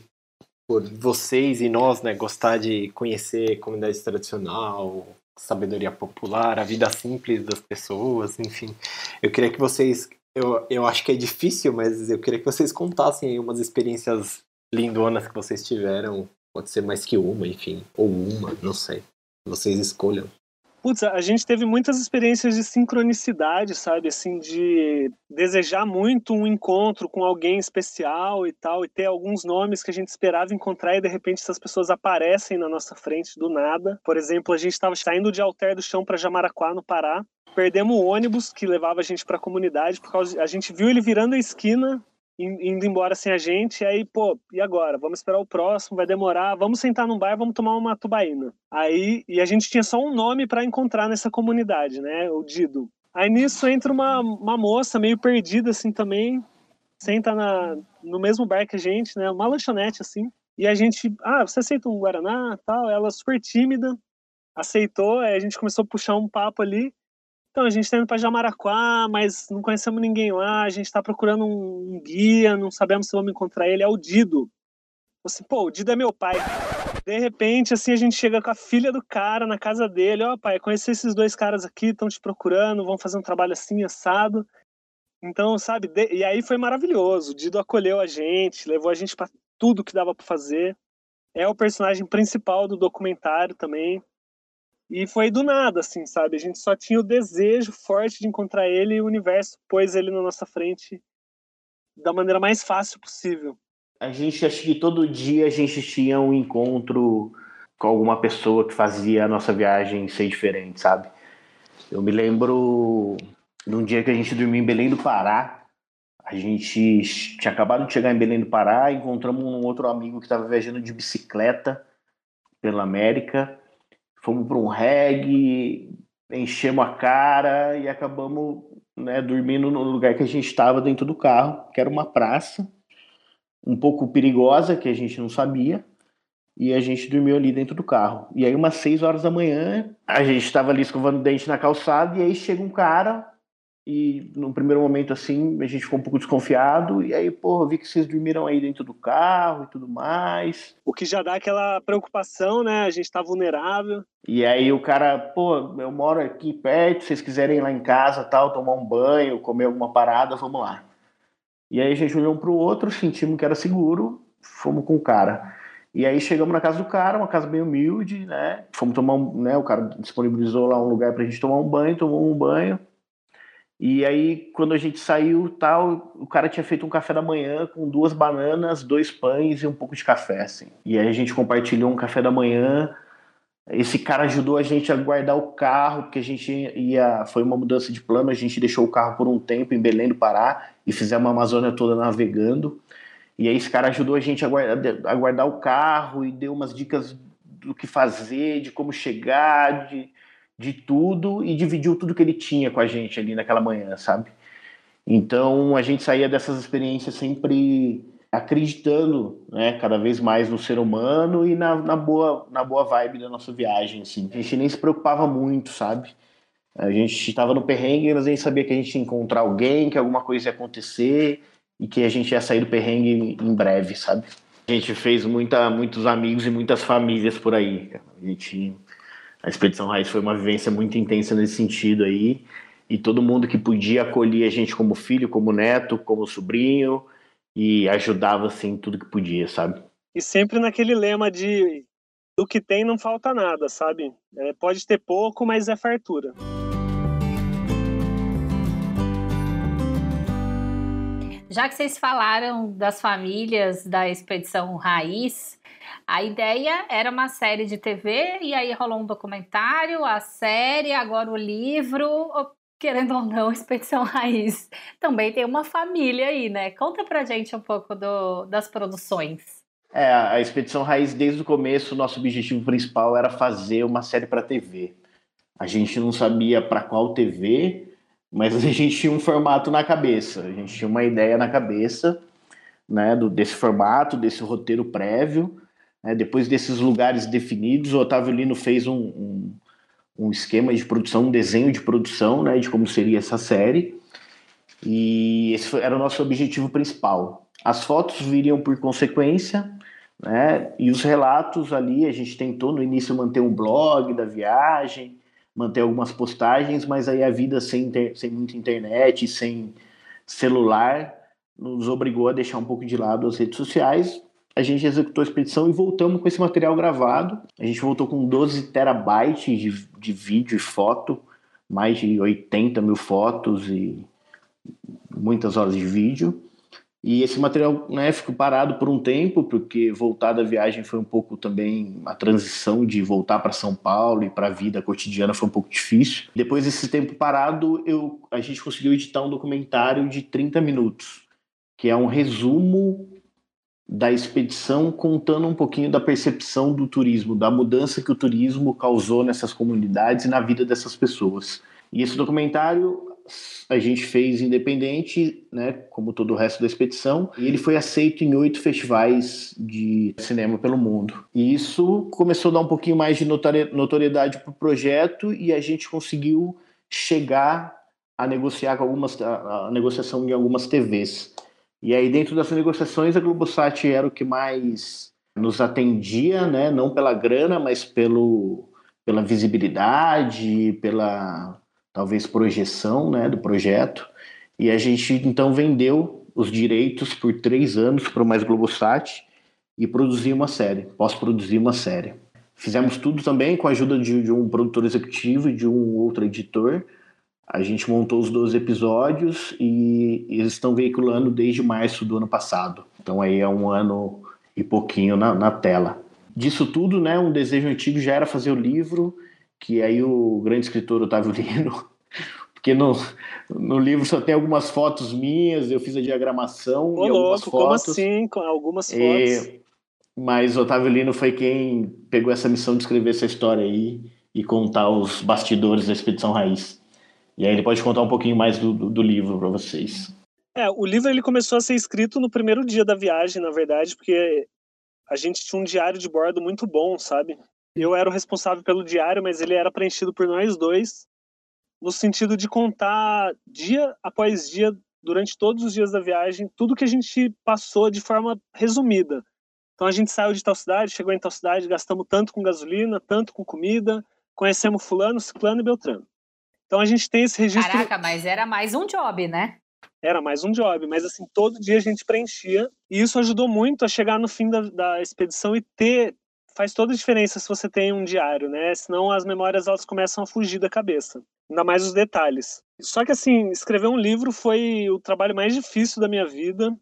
por vocês e nós, né, gostar de conhecer comunidade tradicional, sabedoria popular, a vida simples das pessoas, enfim. Eu queria que vocês, eu, eu acho que é difícil, mas eu queria que vocês contassem aí umas experiências lindonas que vocês tiveram, pode ser mais que uma, enfim, ou uma, não sei. Vocês escolham. Putz, a gente teve muitas experiências de sincronicidade, sabe? Assim, de desejar muito um encontro com alguém especial e tal, e ter alguns nomes que a gente esperava encontrar e de repente essas pessoas aparecem na nossa frente do nada. Por exemplo, a gente estava saindo de Alter do Chão para Jamaraquá, no Pará. Perdemos o ônibus que levava a gente para a comunidade, porque a gente viu ele virando a esquina indo embora sem a gente, e aí, pô, e agora? Vamos esperar o próximo, vai demorar, vamos sentar num bar, vamos tomar uma tubaína. Aí, e a gente tinha só um nome para encontrar nessa comunidade, né, o Dido. Aí nisso entra uma, uma moça meio perdida assim também, senta na, no mesmo bar que a gente, né, uma lanchonete assim, e a gente, ah, você aceita um Guaraná, tal, ela super tímida, aceitou, aí a gente começou a puxar um papo ali, então, a gente está indo para Jamaraquá, mas não conhecemos ninguém lá, a gente está procurando um guia, não sabemos se vamos encontrar ele, é o Dido. Assim, pô, o Dido é meu pai. De repente, assim, a gente chega com a filha do cara na casa dele, ó, oh, pai, conheci esses dois caras aqui, estão te procurando, vão fazer um trabalho assim, assado. Então, sabe, de... e aí foi maravilhoso. O Dido acolheu a gente, levou a gente para tudo que dava para fazer. É o personagem principal do documentário também. E foi do nada, assim, sabe? A gente só tinha o desejo forte de encontrar ele e o universo pôs ele na nossa frente da maneira mais fácil possível. A gente, acho que todo dia a gente tinha um encontro com alguma pessoa que fazia a nossa viagem ser diferente, sabe? Eu me lembro de um dia que a gente dormiu em Belém do Pará. A gente tinha acabado de chegar em Belém do Pará, encontramos um outro amigo que estava viajando de bicicleta pela América fomos para um reggae, enchemos a cara e acabamos né, dormindo no lugar que a gente estava dentro do carro, que era uma praça, um pouco perigosa, que a gente não sabia, e a gente dormiu ali dentro do carro. E aí, umas seis horas da manhã, a gente estava ali escovando dente na calçada, e aí chega um cara e no primeiro momento, assim, a gente ficou um pouco desconfiado. E aí, pô, vi que vocês dormiram aí dentro do carro e tudo mais. O que já dá aquela preocupação, né? A gente tá vulnerável. E aí o cara, pô, eu moro aqui perto, se vocês quiserem ir lá em casa, tal, tomar um banho, comer alguma parada, vamos lá. E aí a gente olhou um pro outro, sentimos que era seguro, fomos com o cara. E aí chegamos na casa do cara, uma casa bem humilde, né? Fomos tomar um, né? O cara disponibilizou lá um lugar pra gente tomar um banho, tomou um banho. E aí, quando a gente saiu, tal, o cara tinha feito um café da manhã com duas bananas, dois pães e um pouco de café, assim. E aí a gente compartilhou um café da manhã. Esse cara ajudou a gente a guardar o carro, porque a gente ia. Foi uma mudança de plano, a gente deixou o carro por um tempo em Belém do Pará e fizemos a Amazônia toda navegando. E aí esse cara ajudou a gente a guardar, a guardar o carro e deu umas dicas do que fazer, de como chegar, de de tudo e dividiu tudo que ele tinha com a gente ali naquela manhã, sabe? Então a gente saía dessas experiências sempre acreditando, né, cada vez mais no ser humano e na, na, boa, na boa vibe da nossa viagem, assim. A gente nem se preocupava muito, sabe? A gente estava no perrengue, mas a gente sabia que a gente ia encontrar alguém, que alguma coisa ia acontecer e que a gente ia sair do perrengue em breve, sabe? A gente fez muita, muitos amigos e muitas famílias por aí. A gente a Expedição Raiz foi uma vivência muito intensa nesse sentido aí. e todo mundo que podia acolhia a gente como filho, como neto, como sobrinho e ajudava assim tudo que podia, sabe? E sempre naquele lema de do que tem não falta nada, sabe? É, pode ter pouco, mas é fartura. Já que vocês falaram das famílias da Expedição Raiz, a ideia era uma série de TV e aí rolou um documentário, a série, agora o livro. Querendo ou não, <laughs> Expedição Raiz também tem uma família aí, né? Conta pra gente um pouco do, das produções. É, a Expedição Raiz, desde o começo, nosso objetivo principal era fazer uma série para TV. A gente não sabia para qual TV, mas a gente tinha um formato na cabeça, a gente tinha uma ideia na cabeça, né, do, desse formato, desse roteiro prévio. Né, depois desses lugares definidos, o Otávio Lino fez um, um, um, esquema de produção, um desenho de produção, né, de como seria essa série. E esse foi, era o nosso objetivo principal. As fotos viriam por consequência, né, e os relatos ali, a gente tentou no início manter um blog da viagem, manter algumas postagens, mas aí a vida sem, inter, sem muita internet, sem celular, nos obrigou a deixar um pouco de lado as redes sociais. A gente executou a expedição e voltamos com esse material gravado. A gente voltou com 12 terabytes de, de vídeo e foto, mais de 80 mil fotos e muitas horas de vídeo. E esse material né, ficou parado por um tempo, porque voltar da viagem foi um pouco também a transição de voltar para São Paulo e para a vida cotidiana foi um pouco difícil. Depois desse tempo parado, eu, a gente conseguiu editar um documentário de 30 minutos, que é um resumo da expedição contando um pouquinho da percepção do turismo, da mudança que o turismo causou nessas comunidades e na vida dessas pessoas. E esse documentário a gente fez independente, né, como todo o resto da expedição, e ele foi aceito em oito festivais de cinema pelo mundo. E isso começou a dar um pouquinho mais de notoriedade para o projeto e a gente conseguiu chegar a negociar com algumas a, negociação em algumas TVs. E aí dentro dessas negociações a Globosat era o que mais nos atendia, né, não pela grana, mas pelo pela visibilidade, pela talvez projeção né, do projeto. E a gente então vendeu os direitos por três anos para o Mais Globosat e produziu uma série, pós-produzir uma série. Fizemos tudo também com a ajuda de, de, um produtor executivo e de um outro editor. A gente montou os 12 episódios e eles estão veiculando desde março do ano passado. Então aí é um ano e pouquinho na, na tela. Disso tudo, né, um desejo antigo já era fazer o livro que aí o grande escritor Otávio <laughs> Lino, porque no, no livro só tem algumas fotos minhas, eu fiz a diagramação Ô, e algumas louco, fotos. como assim? Com algumas fotos. E, mas Otávio Lino foi quem pegou essa missão de escrever essa história aí e contar os bastidores da Expedição Raiz. E aí ele pode contar um pouquinho mais do, do, do livro para vocês. É, o livro ele começou a ser escrito no primeiro dia da viagem, na verdade, porque a gente tinha um diário de bordo muito bom, sabe? Eu era o responsável pelo diário, mas ele era preenchido por nós dois, no sentido de contar dia após dia, durante todos os dias da viagem, tudo que a gente passou de forma resumida. Então a gente saiu de tal cidade, chegou em tal cidade, gastamos tanto com gasolina, tanto com comida, conhecemos fulano, ciclano e beltrano. Então a gente tem esse registro. Caraca, mas era mais um job, né? Era mais um job, mas assim, todo dia a gente preenchia. E isso ajudou muito a chegar no fim da, da expedição e ter faz toda a diferença se você tem um diário, né? Senão as memórias elas começam a fugir da cabeça. Ainda mais os detalhes. Só que assim, escrever um livro foi o trabalho mais difícil da minha vida.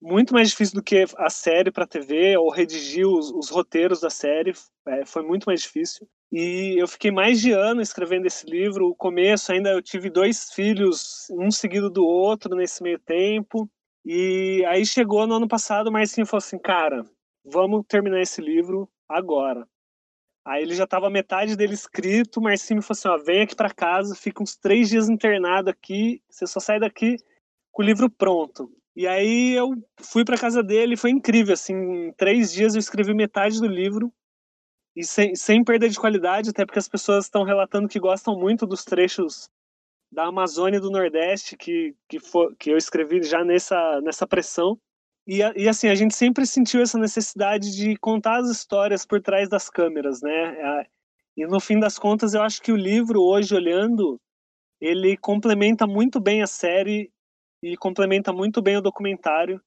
Muito mais difícil do que a série para TV ou redigir os, os roteiros da série. É, foi muito mais difícil. E eu fiquei mais de ano escrevendo esse livro. O começo ainda eu tive dois filhos, um seguido do outro nesse meio tempo. E aí chegou no ano passado, o Marcinho falou assim, cara, vamos terminar esse livro agora. Aí ele já estava metade dele escrito, o Marcinho falou assim, ó, vem aqui para casa, fica uns três dias internado aqui, você só sai daqui com o livro pronto. E aí eu fui para casa dele, foi incrível, assim, em três dias eu escrevi metade do livro, e sem, sem perda de qualidade, até porque as pessoas estão relatando que gostam muito dos trechos da Amazônia e do Nordeste que, que, for, que eu escrevi já nessa, nessa pressão. E, e, assim, a gente sempre sentiu essa necessidade de contar as histórias por trás das câmeras, né? E no fim das contas, eu acho que o livro, hoje, olhando, ele complementa muito bem a série e complementa muito bem o documentário.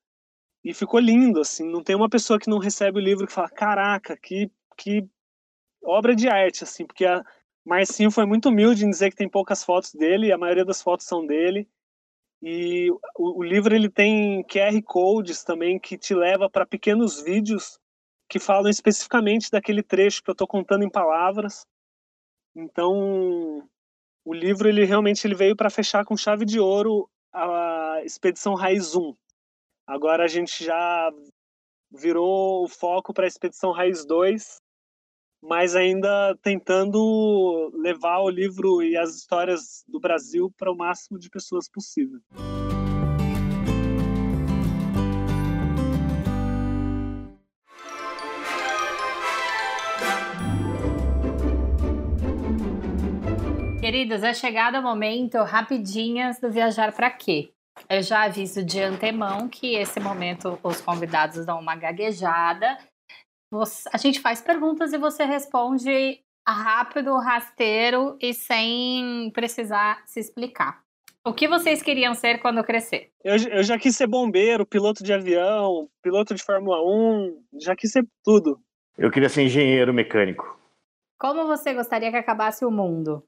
E ficou lindo, assim. Não tem uma pessoa que não recebe o livro que fala: caraca, que, que obra de arte, assim. Porque a Marcinho foi muito humilde em dizer que tem poucas fotos dele, a maioria das fotos são dele. E o, o livro ele tem QR codes também que te leva para pequenos vídeos que falam especificamente daquele trecho que eu estou contando em palavras. Então, o livro ele realmente ele veio para fechar com chave de ouro a expedição Raiz 1. Agora a gente já virou o foco para a expedição Raiz 2, mas ainda tentando levar o livro e as histórias do Brasil para o máximo de pessoas possível. Queridos, é chegado o momento rapidinhas do Viajar para quê? Eu já aviso de antemão que esse momento os convidados dão uma gaguejada. Você, a gente faz perguntas e você responde rápido, rasteiro e sem precisar se explicar. O que vocês queriam ser quando crescer? Eu, eu já quis ser bombeiro, piloto de avião, piloto de Fórmula 1, já quis ser tudo. Eu queria ser engenheiro mecânico. Como você gostaria que acabasse o mundo?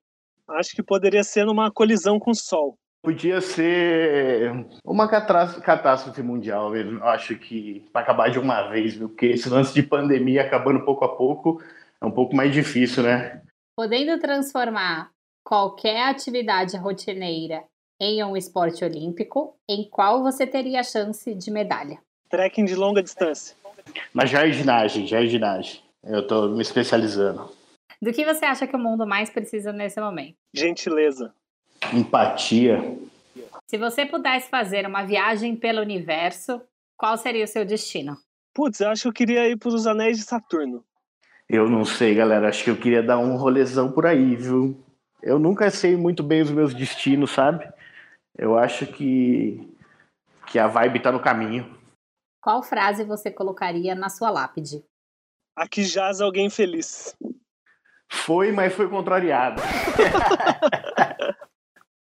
Acho que poderia ser numa colisão com o Sol. Podia ser uma catástrofe mundial mesmo. Acho que para acabar de uma vez, viu? Porque esse lance de pandemia acabando pouco a pouco é um pouco mais difícil, né? Podendo transformar qualquer atividade rotineira em um esporte olímpico, em qual você teria a chance de medalha? Trekking de longa distância. Na jardinagem, jardinagem. Eu estou me especializando. Do que você acha que o mundo mais precisa nesse momento? Gentileza. Empatia. Se você pudesse fazer uma viagem pelo universo, qual seria o seu destino? Putz, eu acho que eu queria ir para os anéis de Saturno. Eu não sei, galera. Acho que eu queria dar um rolezão por aí, viu? Eu nunca sei muito bem os meus destinos, sabe? Eu acho que que a vibe tá no caminho. Qual frase você colocaria na sua lápide? Aqui jaz alguém feliz. Foi, mas foi contrariado. <laughs>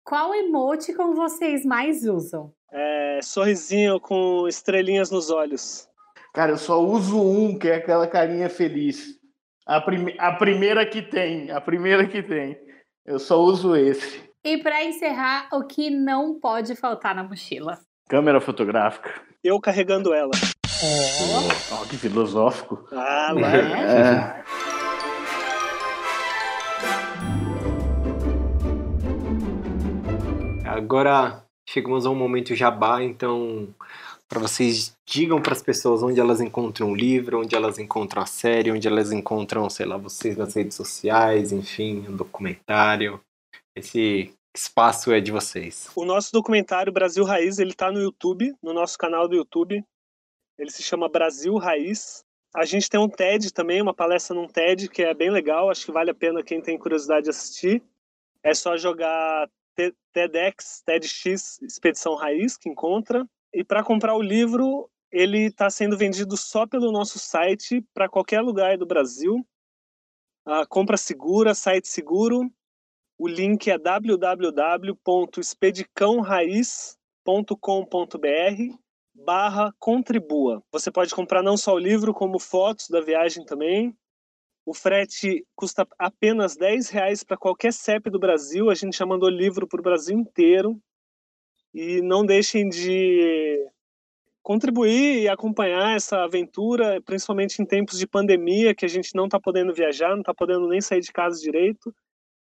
Qual emoticon vocês mais usam? É, sorrisinho com estrelinhas nos olhos. Cara, eu só uso um, que é aquela carinha feliz. A, prim a primeira que tem, a primeira que tem. Eu só uso esse. E para encerrar, o que não pode faltar na mochila? Câmera fotográfica. Eu carregando ela. Oh, oh que filosófico. Ah, lá. <laughs> É. Agora chegamos a um momento jabá, então para vocês digam para as pessoas onde elas encontram o livro, onde elas encontram a série, onde elas encontram, sei lá, vocês nas redes sociais, enfim, um documentário. Esse espaço é de vocês. O nosso documentário Brasil Raiz, ele tá no YouTube, no nosso canal do YouTube. Ele se chama Brasil Raiz. A gente tem um TED também, uma palestra num TED que é bem legal, acho que vale a pena quem tem curiosidade de assistir. É só jogar TEDx, TEDx Expedição Raiz, que encontra. E para comprar o livro, ele está sendo vendido só pelo nosso site para qualquer lugar do Brasil. A compra segura, site seguro. O link é www.expedicãoraiz.com.br barra contribua. Você pode comprar não só o livro, como fotos da viagem também. O frete custa apenas 10 reais para qualquer CEP do Brasil. A gente já mandou livro para o Brasil inteiro. E não deixem de contribuir e acompanhar essa aventura, principalmente em tempos de pandemia, que a gente não está podendo viajar, não está podendo nem sair de casa direito.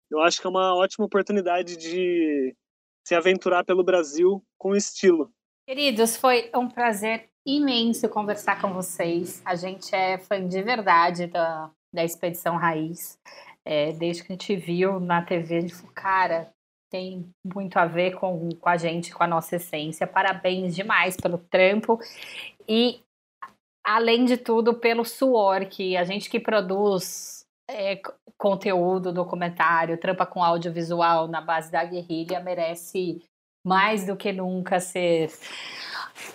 Eu acho que é uma ótima oportunidade de se aventurar pelo Brasil com estilo. Queridos, foi um prazer imenso conversar com vocês. A gente é fã de verdade da, da Expedição Raiz. É, desde que a gente viu na TV, a gente falou, cara, tem muito a ver com, com a gente, com a nossa essência. Parabéns demais pelo trampo e, além de tudo, pelo suor que a gente que produz é, conteúdo, documentário, trampa com audiovisual na base da guerrilha merece mais do que nunca ser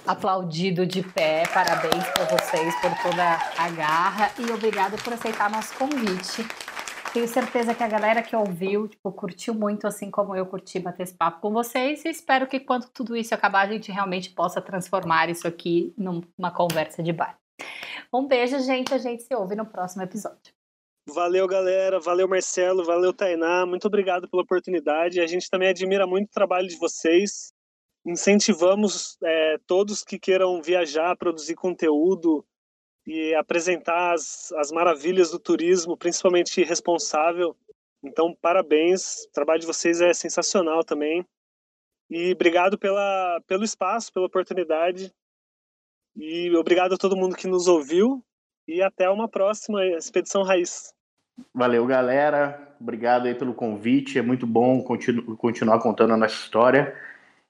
aplaudido de pé. Parabéns para vocês por toda a garra e obrigado por aceitar nosso convite. Tenho certeza que a galera que ouviu, tipo, curtiu muito, assim como eu curti bater esse papo com vocês. E espero que quando tudo isso acabar, a gente realmente possa transformar isso aqui numa conversa de bar. Um beijo, gente. A gente se ouve no próximo episódio. Valeu, galera. Valeu, Marcelo. Valeu, Tainá. Muito obrigado pela oportunidade. A gente também admira muito o trabalho de vocês. Incentivamos é, todos que queiram viajar, produzir conteúdo, e apresentar as, as maravilhas do turismo, principalmente responsável. Então, parabéns, o trabalho de vocês é sensacional também. E obrigado pela, pelo espaço, pela oportunidade. E obrigado a todo mundo que nos ouviu. E até uma próxima Expedição Raiz. Valeu, galera. Obrigado aí pelo convite. É muito bom continu continuar contando a nossa história.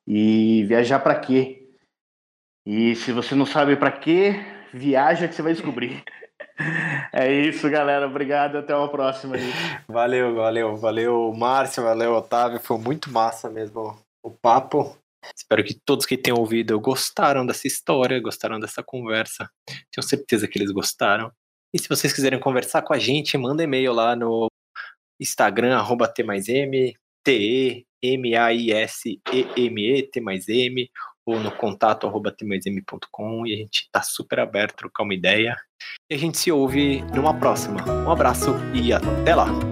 E viajar para quê? E se você não sabe para quê, Viaja que você vai descobrir. <laughs> É isso, galera. Obrigado. Até uma próxima aí. Valeu, valeu, valeu, Márcio, valeu, Otávio. Foi muito massa mesmo o papo. Espero que todos que tenham ouvido gostaram dessa história, gostaram dessa conversa. Tenho certeza que eles gostaram. E se vocês quiserem conversar com a gente, manda e-mail lá no Instagram, arroba T mais M, T-E-M-A-I-S-E-M-E, T mais M, ou no contato arroba e a gente está super aberto a trocar uma ideia. E a gente se ouve numa próxima. Um abraço e até lá!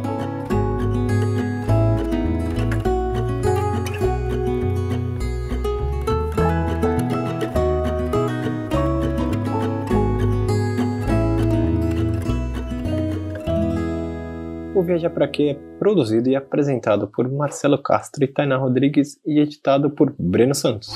Viajar Pra Quê é produzido e apresentado por Marcelo Castro e Tainá Rodrigues e editado por Breno Santos.